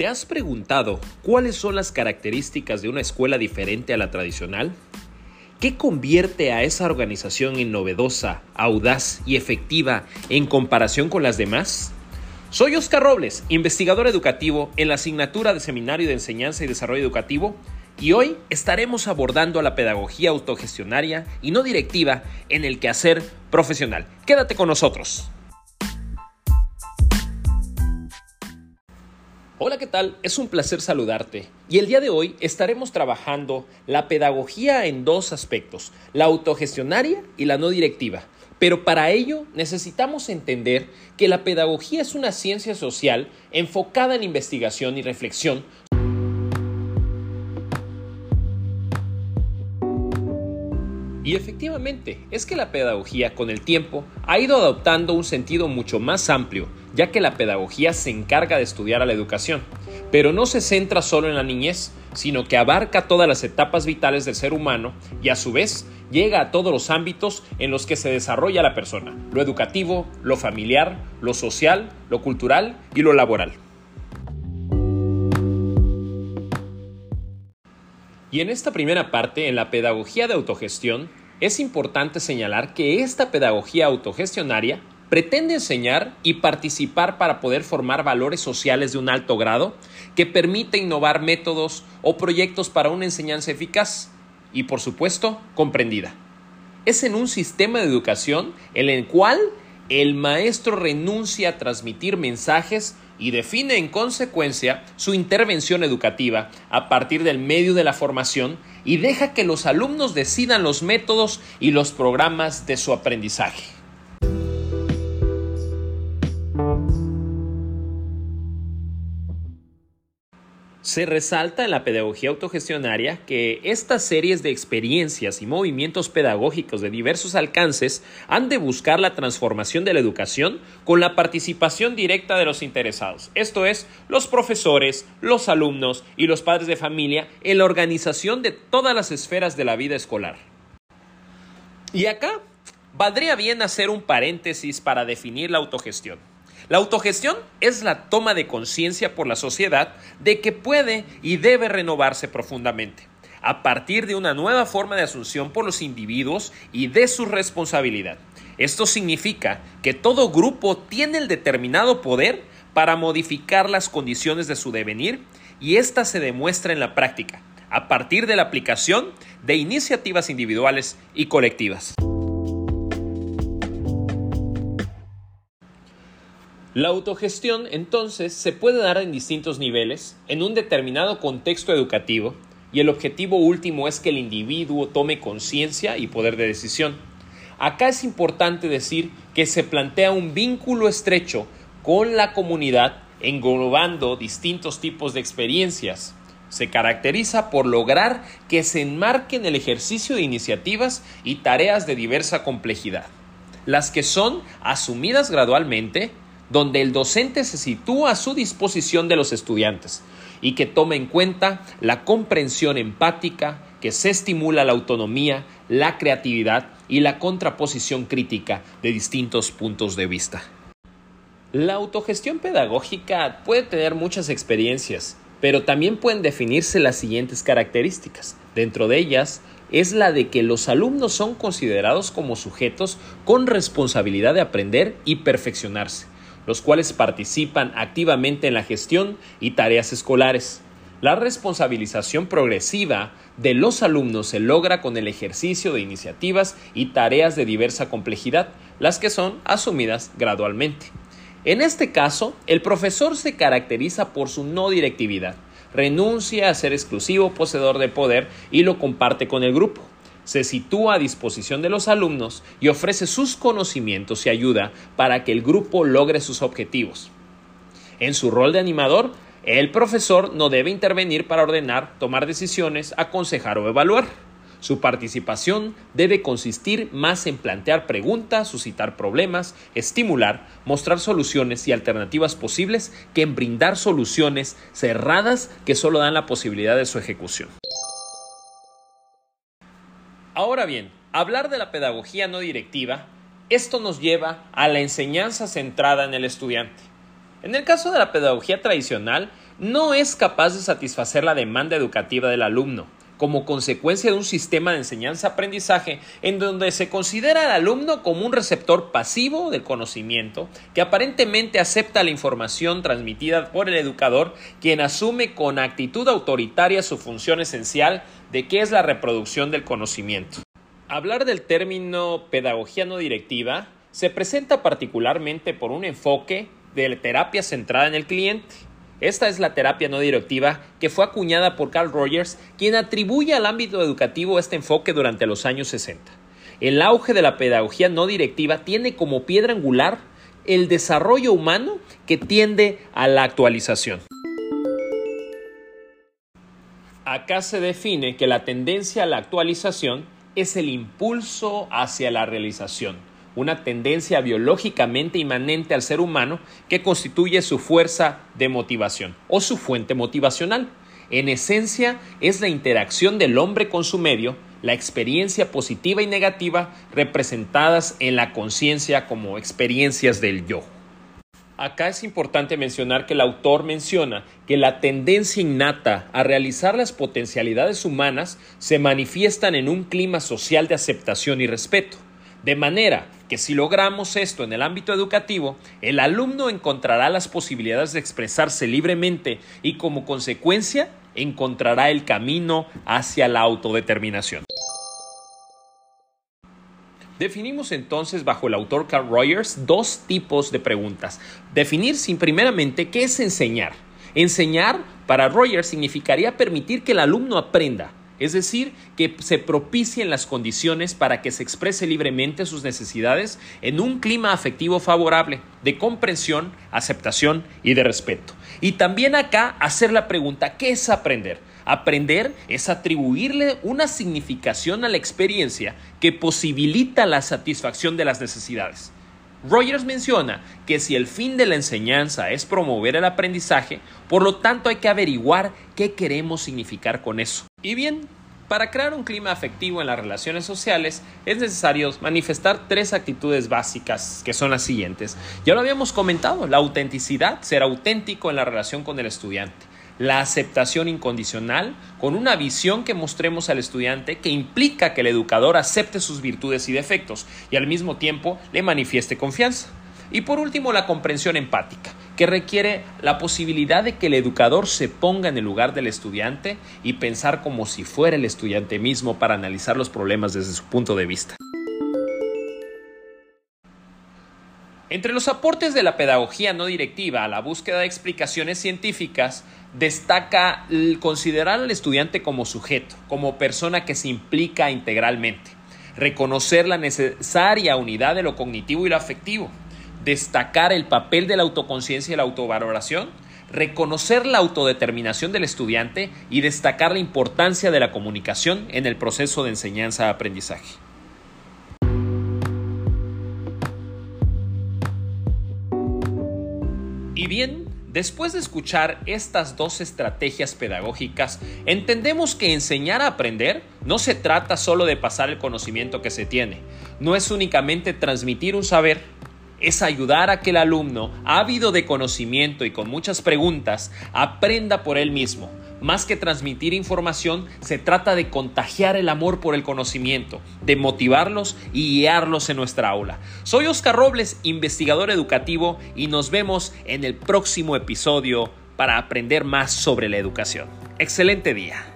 ¿Te has preguntado cuáles son las características de una escuela diferente a la tradicional? ¿Qué convierte a esa organización en novedosa, audaz y efectiva en comparación con las demás? Soy Oscar Robles, investigador educativo en la asignatura de Seminario de Enseñanza y Desarrollo Educativo, y hoy estaremos abordando la pedagogía autogestionaria y no directiva en el quehacer profesional. Quédate con nosotros. Hola, ¿qué tal? Es un placer saludarte. Y el día de hoy estaremos trabajando la pedagogía en dos aspectos, la autogestionaria y la no directiva. Pero para ello necesitamos entender que la pedagogía es una ciencia social enfocada en investigación y reflexión Y efectivamente, es que la pedagogía con el tiempo ha ido adoptando un sentido mucho más amplio, ya que la pedagogía se encarga de estudiar a la educación, pero no se centra solo en la niñez, sino que abarca todas las etapas vitales del ser humano y a su vez llega a todos los ámbitos en los que se desarrolla la persona, lo educativo, lo familiar, lo social, lo cultural y lo laboral. Y en esta primera parte, en la pedagogía de autogestión, es importante señalar que esta pedagogía autogestionaria pretende enseñar y participar para poder formar valores sociales de un alto grado que permite innovar métodos o proyectos para una enseñanza eficaz y, por supuesto, comprendida. Es en un sistema de educación en el cual el maestro renuncia a transmitir mensajes y define en consecuencia su intervención educativa a partir del medio de la formación y deja que los alumnos decidan los métodos y los programas de su aprendizaje. Se resalta en la pedagogía autogestionaria que estas series de experiencias y movimientos pedagógicos de diversos alcances han de buscar la transformación de la educación con la participación directa de los interesados, esto es, los profesores, los alumnos y los padres de familia en la organización de todas las esferas de la vida escolar. Y acá valdría bien hacer un paréntesis para definir la autogestión. La autogestión es la toma de conciencia por la sociedad de que puede y debe renovarse profundamente, a partir de una nueva forma de asunción por los individuos y de su responsabilidad. Esto significa que todo grupo tiene el determinado poder para modificar las condiciones de su devenir y ésta se demuestra en la práctica, a partir de la aplicación de iniciativas individuales y colectivas. La autogestión entonces se puede dar en distintos niveles, en un determinado contexto educativo, y el objetivo último es que el individuo tome conciencia y poder de decisión. Acá es importante decir que se plantea un vínculo estrecho con la comunidad englobando distintos tipos de experiencias. Se caracteriza por lograr que se enmarquen el ejercicio de iniciativas y tareas de diversa complejidad, las que son asumidas gradualmente donde el docente se sitúa a su disposición de los estudiantes y que toma en cuenta la comprensión empática, que se estimula la autonomía, la creatividad y la contraposición crítica de distintos puntos de vista. La autogestión pedagógica puede tener muchas experiencias, pero también pueden definirse las siguientes características. Dentro de ellas es la de que los alumnos son considerados como sujetos con responsabilidad de aprender y perfeccionarse los cuales participan activamente en la gestión y tareas escolares. La responsabilización progresiva de los alumnos se logra con el ejercicio de iniciativas y tareas de diversa complejidad, las que son asumidas gradualmente. En este caso, el profesor se caracteriza por su no directividad, renuncia a ser exclusivo poseedor de poder y lo comparte con el grupo se sitúa a disposición de los alumnos y ofrece sus conocimientos y ayuda para que el grupo logre sus objetivos. En su rol de animador, el profesor no debe intervenir para ordenar, tomar decisiones, aconsejar o evaluar. Su participación debe consistir más en plantear preguntas, suscitar problemas, estimular, mostrar soluciones y alternativas posibles que en brindar soluciones cerradas que solo dan la posibilidad de su ejecución. Ahora bien, hablar de la pedagogía no directiva, esto nos lleva a la enseñanza centrada en el estudiante. En el caso de la pedagogía tradicional, no es capaz de satisfacer la demanda educativa del alumno, como consecuencia de un sistema de enseñanza-aprendizaje en donde se considera al alumno como un receptor pasivo del conocimiento que aparentemente acepta la información transmitida por el educador, quien asume con actitud autoritaria su función esencial de que es la reproducción del conocimiento. Hablar del término pedagogía no directiva se presenta particularmente por un enfoque de la terapia centrada en el cliente esta es la terapia no directiva que fue acuñada por Carl Rogers, quien atribuye al ámbito educativo este enfoque durante los años 60. El auge de la pedagogía no directiva tiene como piedra angular el desarrollo humano que tiende a la actualización. Acá se define que la tendencia a la actualización es el impulso hacia la realización una tendencia biológicamente inmanente al ser humano que constituye su fuerza de motivación o su fuente motivacional. En esencia, es la interacción del hombre con su medio, la experiencia positiva y negativa representadas en la conciencia como experiencias del yo. Acá es importante mencionar que el autor menciona que la tendencia innata a realizar las potencialidades humanas se manifiestan en un clima social de aceptación y respeto. De manera que si logramos esto en el ámbito educativo, el alumno encontrará las posibilidades de expresarse libremente y como consecuencia encontrará el camino hacia la autodeterminación. Definimos entonces bajo el autor Carl Rogers dos tipos de preguntas. Definir sin primeramente qué es enseñar. Enseñar para Rogers significaría permitir que el alumno aprenda, es decir, que se propicien las condiciones para que se exprese libremente sus necesidades en un clima afectivo favorable, de comprensión, aceptación y de respeto. Y también acá hacer la pregunta, ¿qué es aprender? Aprender es atribuirle una significación a la experiencia que posibilita la satisfacción de las necesidades. Rogers menciona que si el fin de la enseñanza es promover el aprendizaje, por lo tanto hay que averiguar qué queremos significar con eso. Y bien, para crear un clima afectivo en las relaciones sociales es necesario manifestar tres actitudes básicas que son las siguientes. Ya lo habíamos comentado, la autenticidad, ser auténtico en la relación con el estudiante la aceptación incondicional con una visión que mostremos al estudiante que implica que el educador acepte sus virtudes y defectos y al mismo tiempo le manifieste confianza. Y por último, la comprensión empática, que requiere la posibilidad de que el educador se ponga en el lugar del estudiante y pensar como si fuera el estudiante mismo para analizar los problemas desde su punto de vista. Entre los aportes de la pedagogía no directiva a la búsqueda de explicaciones científicas, destaca considerar al estudiante como sujeto, como persona que se implica integralmente, reconocer la necesaria unidad de lo cognitivo y lo afectivo, destacar el papel de la autoconciencia y la autovaloración, reconocer la autodeterminación del estudiante y destacar la importancia de la comunicación en el proceso de enseñanza-aprendizaje. Bien, después de escuchar estas dos estrategias pedagógicas, entendemos que enseñar a aprender no se trata solo de pasar el conocimiento que se tiene, no es únicamente transmitir un saber, es ayudar a que el alumno, ávido de conocimiento y con muchas preguntas, aprenda por él mismo, más que transmitir información, se trata de contagiar el amor por el conocimiento, de motivarlos y guiarlos en nuestra aula. Soy Oscar Robles, investigador educativo, y nos vemos en el próximo episodio para aprender más sobre la educación. Excelente día.